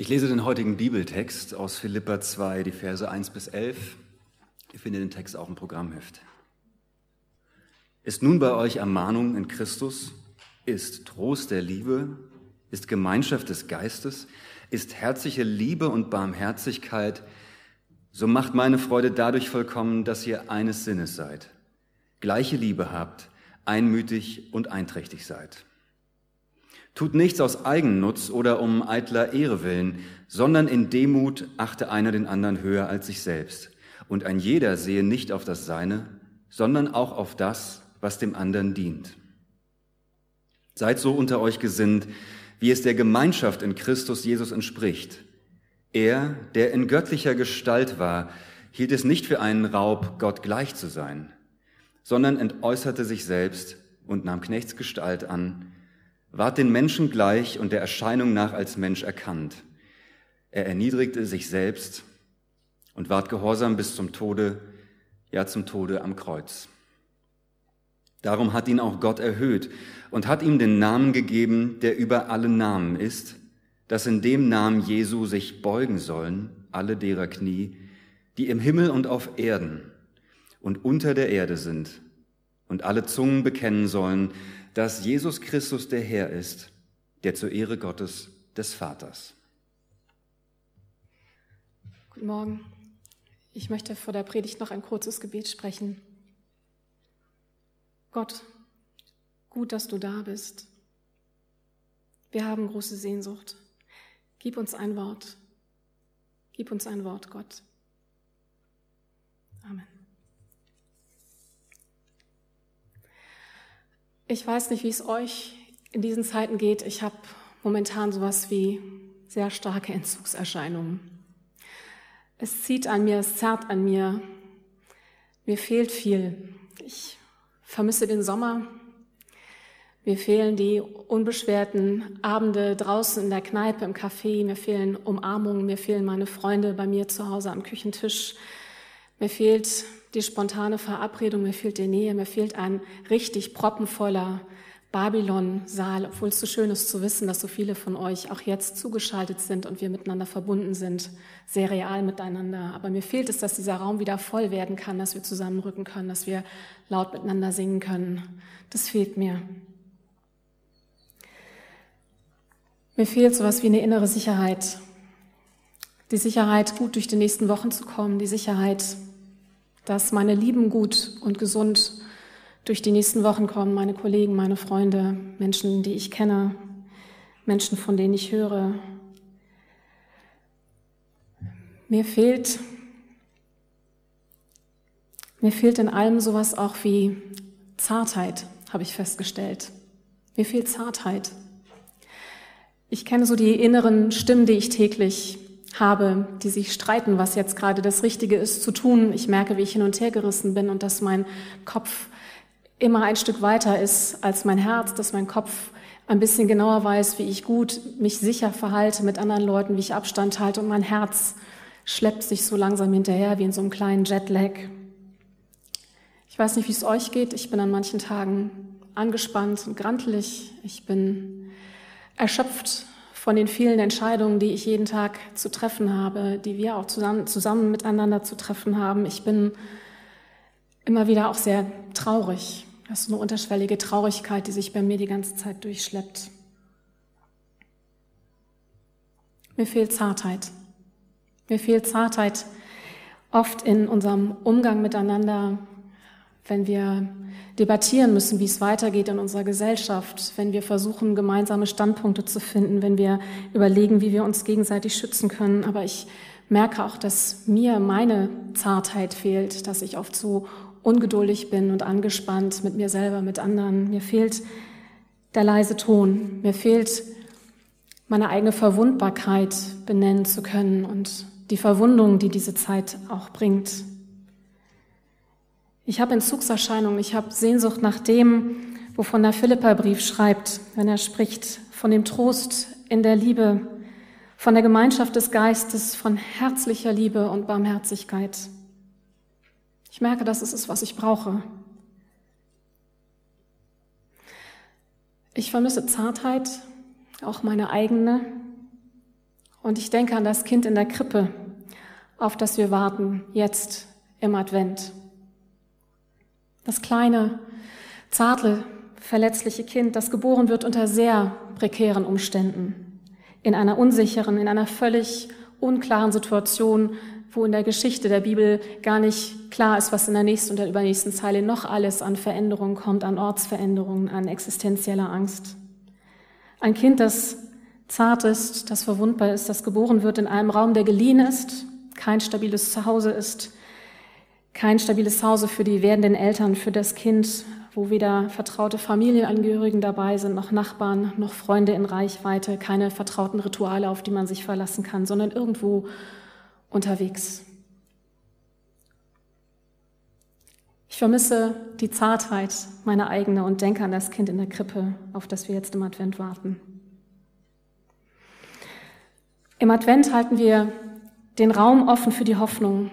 Ich lese den heutigen Bibeltext aus Philippa 2, die Verse 1 bis 11. Ihr findet den Text auch im Programmheft. Ist nun bei euch Ermahnung in Christus? Ist Trost der Liebe? Ist Gemeinschaft des Geistes? Ist herzliche Liebe und Barmherzigkeit? So macht meine Freude dadurch vollkommen, dass ihr eines Sinnes seid, gleiche Liebe habt, einmütig und einträchtig seid. Tut nichts aus Eigennutz oder um eitler Ehre willen, sondern in Demut achte einer den anderen höher als sich selbst. Und ein jeder sehe nicht auf das Seine, sondern auch auf das, was dem anderen dient. Seid so unter euch gesinnt, wie es der Gemeinschaft in Christus Jesus entspricht. Er, der in göttlicher Gestalt war, hielt es nicht für einen Raub, Gott gleich zu sein, sondern entäußerte sich selbst und nahm Knechtsgestalt an, ward den Menschen gleich und der Erscheinung nach als Mensch erkannt. Er erniedrigte sich selbst und ward gehorsam bis zum Tode, ja zum Tode am Kreuz. Darum hat ihn auch Gott erhöht und hat ihm den Namen gegeben, der über alle Namen ist, dass in dem Namen Jesu sich beugen sollen alle derer Knie, die im Himmel und auf Erden und unter der Erde sind, und alle Zungen bekennen sollen, dass Jesus Christus der Herr ist, der zur Ehre Gottes des Vaters. Guten Morgen. Ich möchte vor der Predigt noch ein kurzes Gebet sprechen. Gott, gut, dass du da bist. Wir haben große Sehnsucht. Gib uns ein Wort. Gib uns ein Wort, Gott. Amen. Ich weiß nicht, wie es euch in diesen Zeiten geht. Ich habe momentan sowas wie sehr starke Entzugserscheinungen. Es zieht an mir, es zerrt an mir. Mir fehlt viel. Ich vermisse den Sommer. Mir fehlen die unbeschwerten Abende draußen in der Kneipe, im Café. Mir fehlen Umarmungen. Mir fehlen meine Freunde bei mir zu Hause am Küchentisch. Mir fehlt die spontane Verabredung, mir fehlt die Nähe, mir fehlt ein richtig proppenvoller Babylon-Saal, obwohl es so schön ist zu wissen, dass so viele von euch auch jetzt zugeschaltet sind und wir miteinander verbunden sind, sehr real miteinander. Aber mir fehlt es, dass dieser Raum wieder voll werden kann, dass wir zusammenrücken können, dass wir laut miteinander singen können. Das fehlt mir. Mir fehlt sowas wie eine innere Sicherheit. Die Sicherheit, gut durch die nächsten Wochen zu kommen, die Sicherheit, dass meine Lieben gut und gesund durch die nächsten Wochen kommen, meine Kollegen, meine Freunde, Menschen, die ich kenne, Menschen, von denen ich höre. Mir fehlt, mir fehlt in allem sowas auch wie Zartheit, habe ich festgestellt. Mir fehlt Zartheit. Ich kenne so die inneren Stimmen, die ich täglich habe, die sich streiten, was jetzt gerade das Richtige ist zu tun. Ich merke, wie ich hin und her gerissen bin und dass mein Kopf immer ein Stück weiter ist als mein Herz, dass mein Kopf ein bisschen genauer weiß, wie ich gut mich sicher verhalte mit anderen Leuten, wie ich Abstand halte und mein Herz schleppt sich so langsam hinterher wie in so einem kleinen Jetlag. Ich weiß nicht, wie es euch geht. Ich bin an manchen Tagen angespannt und grantelig. Ich bin erschöpft von den vielen Entscheidungen, die ich jeden Tag zu treffen habe, die wir auch zusammen, zusammen miteinander zu treffen haben. Ich bin immer wieder auch sehr traurig. Das ist eine unterschwellige Traurigkeit, die sich bei mir die ganze Zeit durchschleppt. Mir fehlt Zartheit. Mir fehlt Zartheit oft in unserem Umgang miteinander, wenn wir debattieren müssen, wie es weitergeht in unserer Gesellschaft, wenn wir versuchen, gemeinsame Standpunkte zu finden, wenn wir überlegen, wie wir uns gegenseitig schützen können. Aber ich merke auch, dass mir meine Zartheit fehlt, dass ich oft so ungeduldig bin und angespannt mit mir selber, mit anderen. Mir fehlt der leise Ton. Mir fehlt meine eigene Verwundbarkeit benennen zu können und die Verwundung, die diese Zeit auch bringt. Ich habe Entzugserscheinungen, ich habe Sehnsucht nach dem, wovon der Philipperbrief schreibt, wenn er spricht von dem Trost in der Liebe, von der Gemeinschaft des Geistes, von herzlicher Liebe und Barmherzigkeit. Ich merke, das ist es, was ich brauche. Ich vermisse Zartheit, auch meine eigene. Und ich denke an das Kind in der Krippe, auf das wir warten, jetzt im Advent. Das kleine, zarte, verletzliche Kind, das geboren wird unter sehr prekären Umständen, in einer unsicheren, in einer völlig unklaren Situation, wo in der Geschichte der Bibel gar nicht klar ist, was in der nächsten und der übernächsten Zeile noch alles an Veränderungen kommt, an Ortsveränderungen, an existenzieller Angst. Ein Kind, das zart ist, das verwundbar ist, das geboren wird in einem Raum, der geliehen ist, kein stabiles Zuhause ist, kein stabiles Zuhause für die werdenden Eltern, für das Kind, wo weder vertraute Familienangehörigen dabei sind, noch Nachbarn, noch Freunde in Reichweite, keine vertrauten Rituale, auf die man sich verlassen kann, sondern irgendwo unterwegs. Ich vermisse die Zartheit meiner eigene und denke an das Kind in der Krippe, auf das wir jetzt im Advent warten. Im Advent halten wir den Raum offen für die Hoffnung,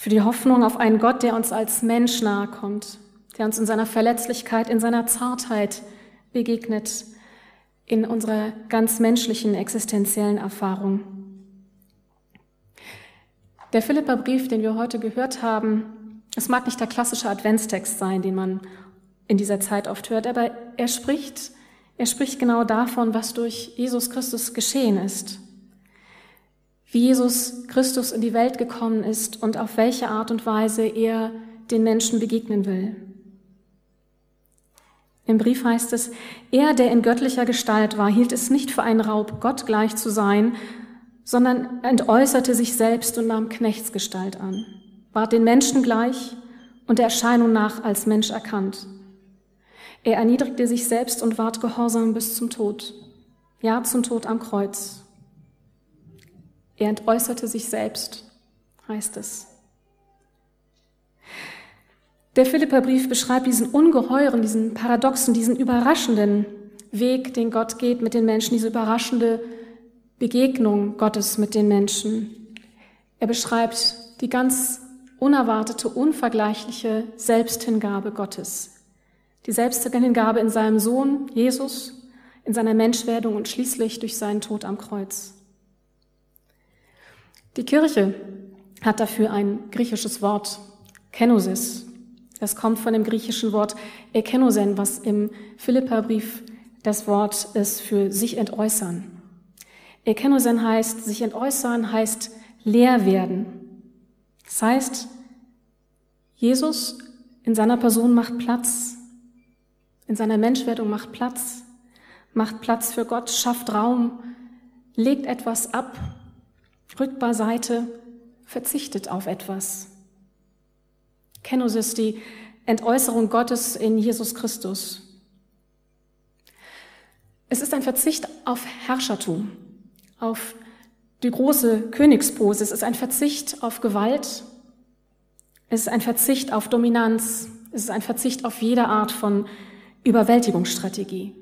für die Hoffnung auf einen Gott, der uns als Mensch nahe kommt, der uns in seiner Verletzlichkeit, in seiner Zartheit begegnet, in unserer ganz menschlichen existenziellen Erfahrung. Der Philipperbrief, den wir heute gehört haben, es mag nicht der klassische Adventstext sein, den man in dieser Zeit oft hört, aber er spricht, er spricht genau davon, was durch Jesus Christus geschehen ist. Wie Jesus Christus in die Welt gekommen ist und auf welche Art und Weise er den Menschen begegnen will. Im Brief heißt es, er, der in göttlicher Gestalt war, hielt es nicht für einen Raub, Gott gleich zu sein, sondern entäußerte sich selbst und nahm Knechtsgestalt an, ward den Menschen gleich und der Erscheinung nach als Mensch erkannt. Er erniedrigte sich selbst und ward gehorsam bis zum Tod, ja zum Tod am Kreuz. Er entäußerte sich selbst, heißt es. Der Philipperbrief beschreibt diesen ungeheuren, diesen paradoxen, diesen überraschenden Weg, den Gott geht mit den Menschen, diese überraschende Begegnung Gottes mit den Menschen. Er beschreibt die ganz unerwartete, unvergleichliche Selbsthingabe Gottes. Die Selbsthingabe in seinem Sohn Jesus, in seiner Menschwerdung und schließlich durch seinen Tod am Kreuz. Die Kirche hat dafür ein griechisches Wort, Kenosis. Das kommt von dem griechischen Wort ekenosen, was im Philipperbrief das Wort ist für sich entäußern. Ekenosen heißt, sich entäußern heißt leer werden. Das heißt, Jesus in seiner Person macht Platz, in seiner Menschwerdung macht Platz, macht Platz für Gott, schafft Raum, legt etwas ab, rückt beiseite, verzichtet auf etwas. Kenosis, die Entäußerung Gottes in Jesus Christus. Es ist ein Verzicht auf Herrschertum auf die große Königspose. Es ist ein Verzicht auf Gewalt. Es ist ein Verzicht auf Dominanz. Es ist ein Verzicht auf jede Art von Überwältigungsstrategie.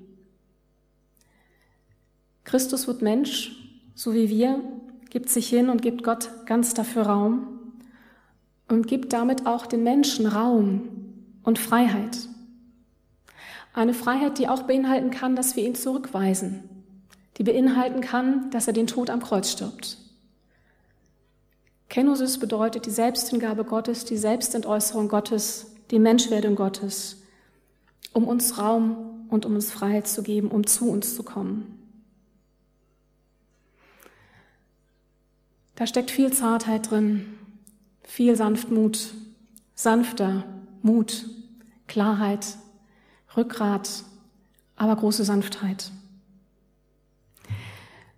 Christus wird Mensch, so wie wir, gibt sich hin und gibt Gott ganz dafür Raum und gibt damit auch den Menschen Raum und Freiheit. Eine Freiheit, die auch beinhalten kann, dass wir ihn zurückweisen, die beinhalten kann, dass er den Tod am Kreuz stirbt. Kenosis bedeutet die Selbsthingabe Gottes, die Selbstentäußerung Gottes, die Menschwerdung Gottes, um uns Raum und um uns Freiheit zu geben, um zu uns zu kommen. Da steckt viel Zartheit drin, viel Sanftmut, sanfter Mut, Klarheit, Rückgrat, aber große Sanftheit.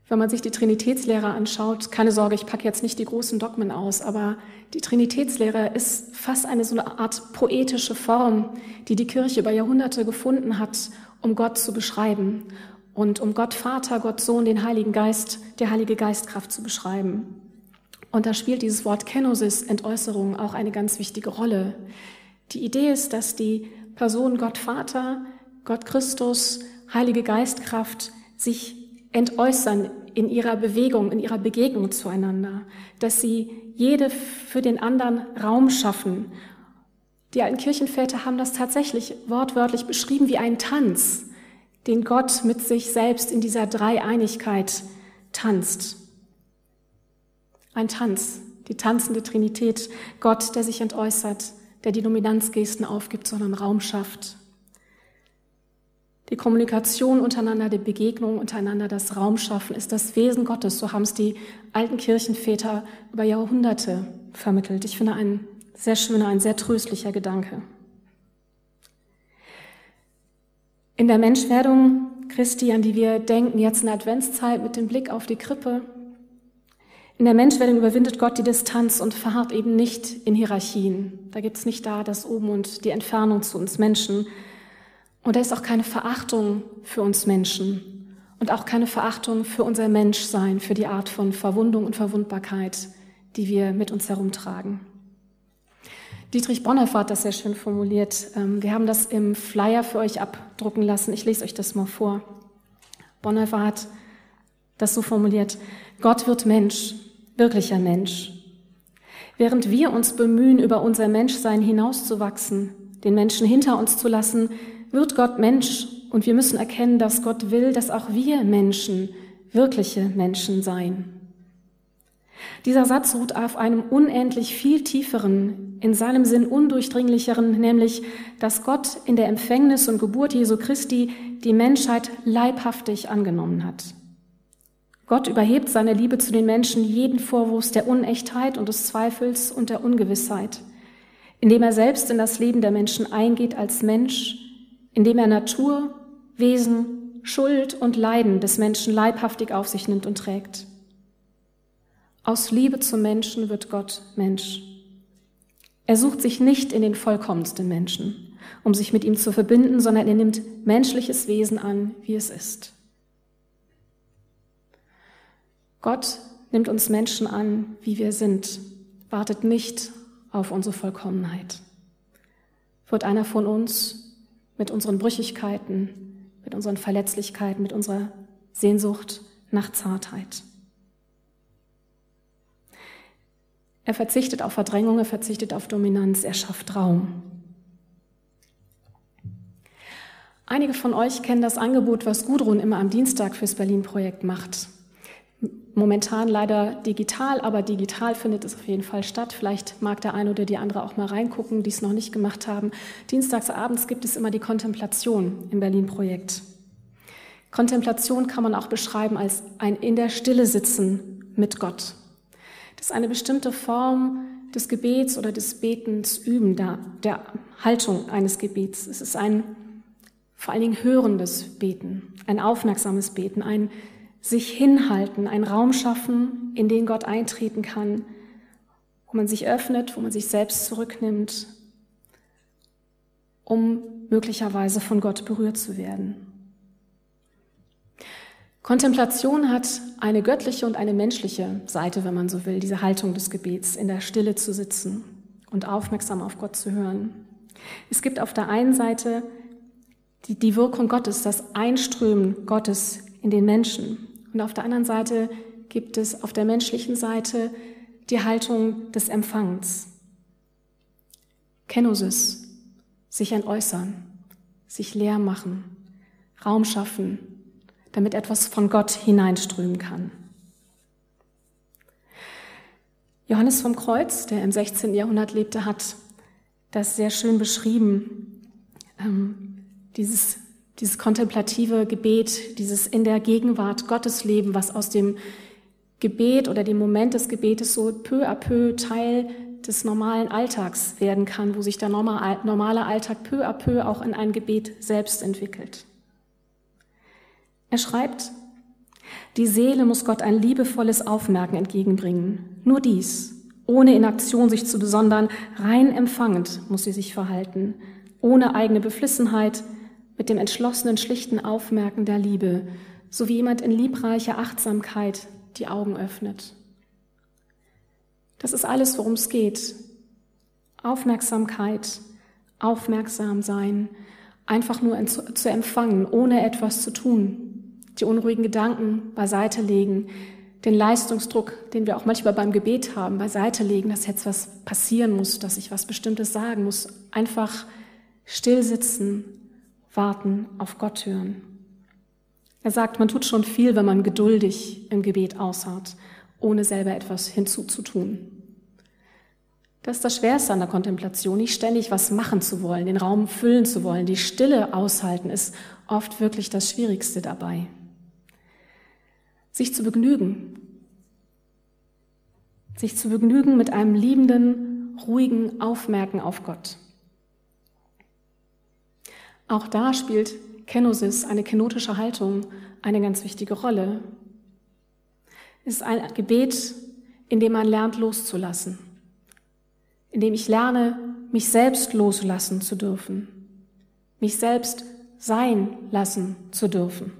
Wenn man sich die Trinitätslehre anschaut, keine Sorge, ich packe jetzt nicht die großen Dogmen aus, aber die Trinitätslehre ist fast eine so eine Art poetische Form, die die Kirche über Jahrhunderte gefunden hat, um Gott zu beschreiben und um Gott Vater, Gott Sohn, den Heiligen Geist, der Heilige Geistkraft zu beschreiben. Und da spielt dieses Wort Kenosis, Entäußerung, auch eine ganz wichtige Rolle. Die Idee ist, dass die Person Gott Vater, Gott Christus, Heilige Geistkraft sich entäußern in ihrer Bewegung, in ihrer Begegnung zueinander, dass sie jede für den anderen Raum schaffen. Die alten Kirchenväter haben das tatsächlich wortwörtlich beschrieben wie einen Tanz, den Gott mit sich selbst in dieser Dreieinigkeit tanzt. Ein Tanz, die tanzende Trinität, Gott, der sich entäußert, der die Dominanzgesten aufgibt, sondern Raum schafft. Die Kommunikation untereinander, die Begegnung untereinander, das Raumschaffen ist das Wesen Gottes. So haben es die alten Kirchenväter über Jahrhunderte vermittelt. Ich finde ein sehr schöner, ein sehr tröstlicher Gedanke. In der Menschwerdung Christi, an die wir denken, jetzt in der Adventszeit mit dem Blick auf die Krippe, in der Menschwerdung überwindet Gott die Distanz und verharrt eben nicht in Hierarchien. Da gibt es nicht da das Oben und die Entfernung zu uns Menschen. Und da ist auch keine Verachtung für uns Menschen und auch keine Verachtung für unser Menschsein, für die Art von Verwundung und Verwundbarkeit, die wir mit uns herumtragen. Dietrich Bonhoeffer hat das sehr schön formuliert. Ähm, wir haben das im Flyer für euch abdrucken lassen. Ich lese euch das mal vor. Bonhoeffer hat das so formuliert. Gott wird Mensch, wirklicher Mensch. Während wir uns bemühen, über unser Menschsein hinauszuwachsen, den Menschen hinter uns zu lassen, wird Gott Mensch und wir müssen erkennen, dass Gott will, dass auch wir Menschen wirkliche Menschen seien. Dieser Satz ruht auf einem unendlich viel tieferen, in seinem Sinn undurchdringlicheren, nämlich, dass Gott in der Empfängnis und Geburt Jesu Christi die Menschheit leibhaftig angenommen hat. Gott überhebt seine Liebe zu den Menschen jeden Vorwurf der Unechtheit und des Zweifels und der Ungewissheit, indem er selbst in das Leben der Menschen eingeht als Mensch, indem er Natur, Wesen, Schuld und Leiden des Menschen leibhaftig auf sich nimmt und trägt. Aus Liebe zum Menschen wird Gott Mensch. Er sucht sich nicht in den vollkommensten Menschen, um sich mit ihm zu verbinden, sondern er nimmt menschliches Wesen an, wie es ist. Gott nimmt uns Menschen an, wie wir sind, wartet nicht auf unsere Vollkommenheit. Wird einer von uns mit unseren Brüchigkeiten, mit unseren Verletzlichkeiten, mit unserer Sehnsucht nach Zartheit. Er verzichtet auf Verdrängung, er verzichtet auf Dominanz, er schafft Raum. Einige von euch kennen das Angebot, was Gudrun immer am Dienstag fürs Berlin-Projekt macht. Momentan leider digital, aber digital findet es auf jeden Fall statt. Vielleicht mag der eine oder die andere auch mal reingucken, die es noch nicht gemacht haben. Dienstagsabends gibt es immer die Kontemplation im Berlin-Projekt. Kontemplation kann man auch beschreiben als ein in der Stille sitzen mit Gott. Das ist eine bestimmte Form des Gebets oder des Betens üben, der, der Haltung eines Gebets. Es ist ein vor allen Dingen hörendes Beten, ein aufmerksames Beten, ein sich hinhalten, einen Raum schaffen, in den Gott eintreten kann, wo man sich öffnet, wo man sich selbst zurücknimmt, um möglicherweise von Gott berührt zu werden. Kontemplation hat eine göttliche und eine menschliche Seite, wenn man so will, diese Haltung des Gebets, in der Stille zu sitzen und aufmerksam auf Gott zu hören. Es gibt auf der einen Seite die, die Wirkung Gottes, das Einströmen Gottes in den Menschen. Und auf der anderen Seite gibt es auf der menschlichen Seite die Haltung des Empfangens. Kenosis, sich entäußern, sich leer machen, Raum schaffen, damit etwas von Gott hineinströmen kann. Johannes vom Kreuz, der im 16. Jahrhundert lebte, hat das sehr schön beschrieben. Ähm, dieses dieses kontemplative Gebet, dieses in der Gegenwart Gottes Leben, was aus dem Gebet oder dem Moment des Gebetes so peu à peu Teil des normalen Alltags werden kann, wo sich der normale Alltag peu à peu auch in ein Gebet selbst entwickelt. Er schreibt, die Seele muss Gott ein liebevolles Aufmerken entgegenbringen. Nur dies, ohne in Aktion sich zu besondern, rein empfangend muss sie sich verhalten, ohne eigene Beflissenheit, mit dem entschlossenen, schlichten Aufmerken der Liebe, so wie jemand in liebreicher Achtsamkeit die Augen öffnet. Das ist alles, worum es geht. Aufmerksamkeit, aufmerksam sein, einfach nur zu empfangen, ohne etwas zu tun, die unruhigen Gedanken beiseite legen, den Leistungsdruck, den wir auch manchmal beim Gebet haben, beiseite legen, dass jetzt was passieren muss, dass ich was Bestimmtes sagen muss. Einfach still sitzen, warten, auf Gott hören. Er sagt, man tut schon viel, wenn man geduldig im Gebet ausharrt, ohne selber etwas hinzuzutun. Das ist das Schwerste an der Kontemplation, nicht ständig was machen zu wollen, den Raum füllen zu wollen. Die Stille aushalten ist oft wirklich das Schwierigste dabei. Sich zu begnügen, sich zu begnügen mit einem liebenden, ruhigen Aufmerken auf Gott. Auch da spielt Kenosis, eine kenotische Haltung, eine ganz wichtige Rolle. Es ist ein Gebet, in dem man lernt loszulassen indem ich lerne, mich selbst loslassen zu dürfen, mich selbst sein lassen zu dürfen.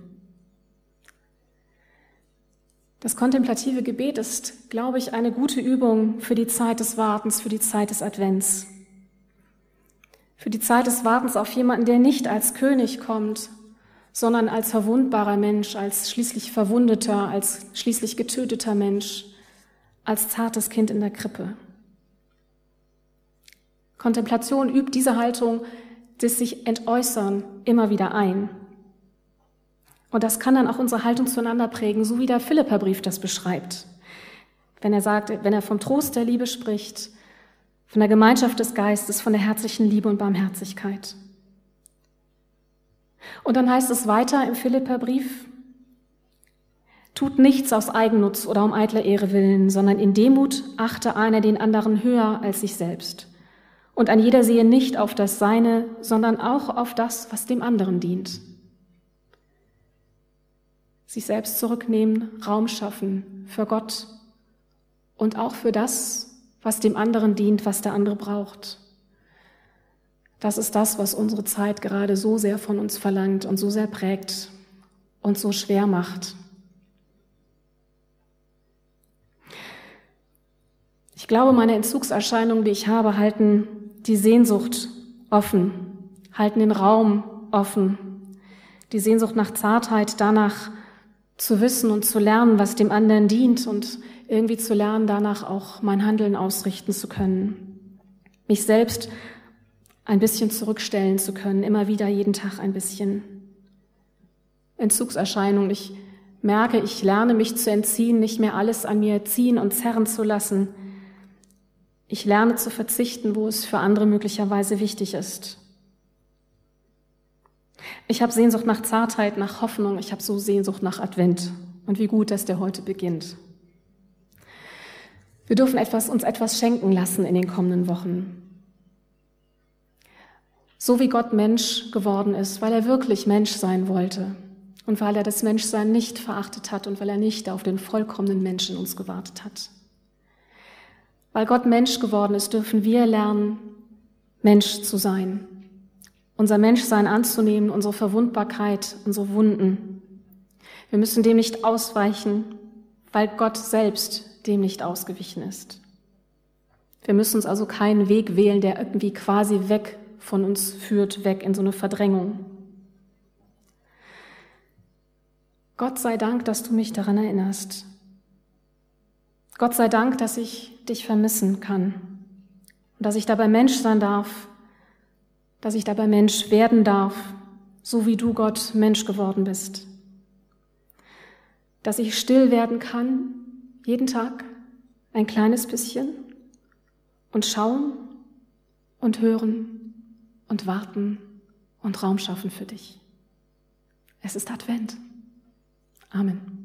Das kontemplative Gebet ist, glaube ich, eine gute Übung für die Zeit des Wartens, für die Zeit des Advents. Für die Zeit des Wartens auf jemanden, der nicht als König kommt, sondern als verwundbarer Mensch, als schließlich verwundeter, als schließlich getöteter Mensch, als zartes Kind in der Krippe. Kontemplation übt diese Haltung des sich entäußern immer wieder ein. Und das kann dann auch unsere Haltung zueinander prägen, so wie der Philipperbrief das beschreibt. Wenn er sagt, wenn er vom Trost der Liebe spricht, von der Gemeinschaft des Geistes, von der herzlichen Liebe und Barmherzigkeit. Und dann heißt es weiter im Philipperbrief, tut nichts aus Eigennutz oder um eitler Ehre willen, sondern in Demut achte einer den anderen höher als sich selbst. Und ein jeder sehe nicht auf das Seine, sondern auch auf das, was dem anderen dient. Sich selbst zurücknehmen, Raum schaffen für Gott und auch für das, was dem anderen dient, was der andere braucht. Das ist das, was unsere Zeit gerade so sehr von uns verlangt und so sehr prägt und so schwer macht. Ich glaube, meine Entzugserscheinungen, die ich habe, halten die Sehnsucht offen, halten den Raum offen, die Sehnsucht nach Zartheit, danach zu wissen und zu lernen, was dem anderen dient und irgendwie zu lernen, danach auch mein Handeln ausrichten zu können, mich selbst ein bisschen zurückstellen zu können, immer wieder jeden Tag ein bisschen. Entzugserscheinung, ich merke, ich lerne mich zu entziehen, nicht mehr alles an mir ziehen und zerren zu lassen, ich lerne zu verzichten, wo es für andere möglicherweise wichtig ist. Ich habe Sehnsucht nach Zartheit, nach Hoffnung. Ich habe so Sehnsucht nach Advent. Und wie gut, dass der heute beginnt. Wir dürfen etwas, uns etwas schenken lassen in den kommenden Wochen. So wie Gott Mensch geworden ist, weil er wirklich Mensch sein wollte und weil er das Menschsein nicht verachtet hat und weil er nicht auf den vollkommenen Menschen uns gewartet hat. Weil Gott Mensch geworden ist, dürfen wir lernen, Mensch zu sein. Unser Menschsein anzunehmen, unsere Verwundbarkeit, unsere Wunden. Wir müssen dem nicht ausweichen, weil Gott selbst dem nicht ausgewichen ist. Wir müssen uns also keinen Weg wählen, der irgendwie quasi weg von uns führt, weg in so eine Verdrängung. Gott sei Dank, dass du mich daran erinnerst. Gott sei Dank, dass ich dich vermissen kann und dass ich dabei Mensch sein darf, dass ich dabei Mensch werden darf, so wie du Gott Mensch geworden bist. Dass ich still werden kann, jeden Tag ein kleines bisschen und schauen und hören und warten und Raum schaffen für dich. Es ist Advent. Amen.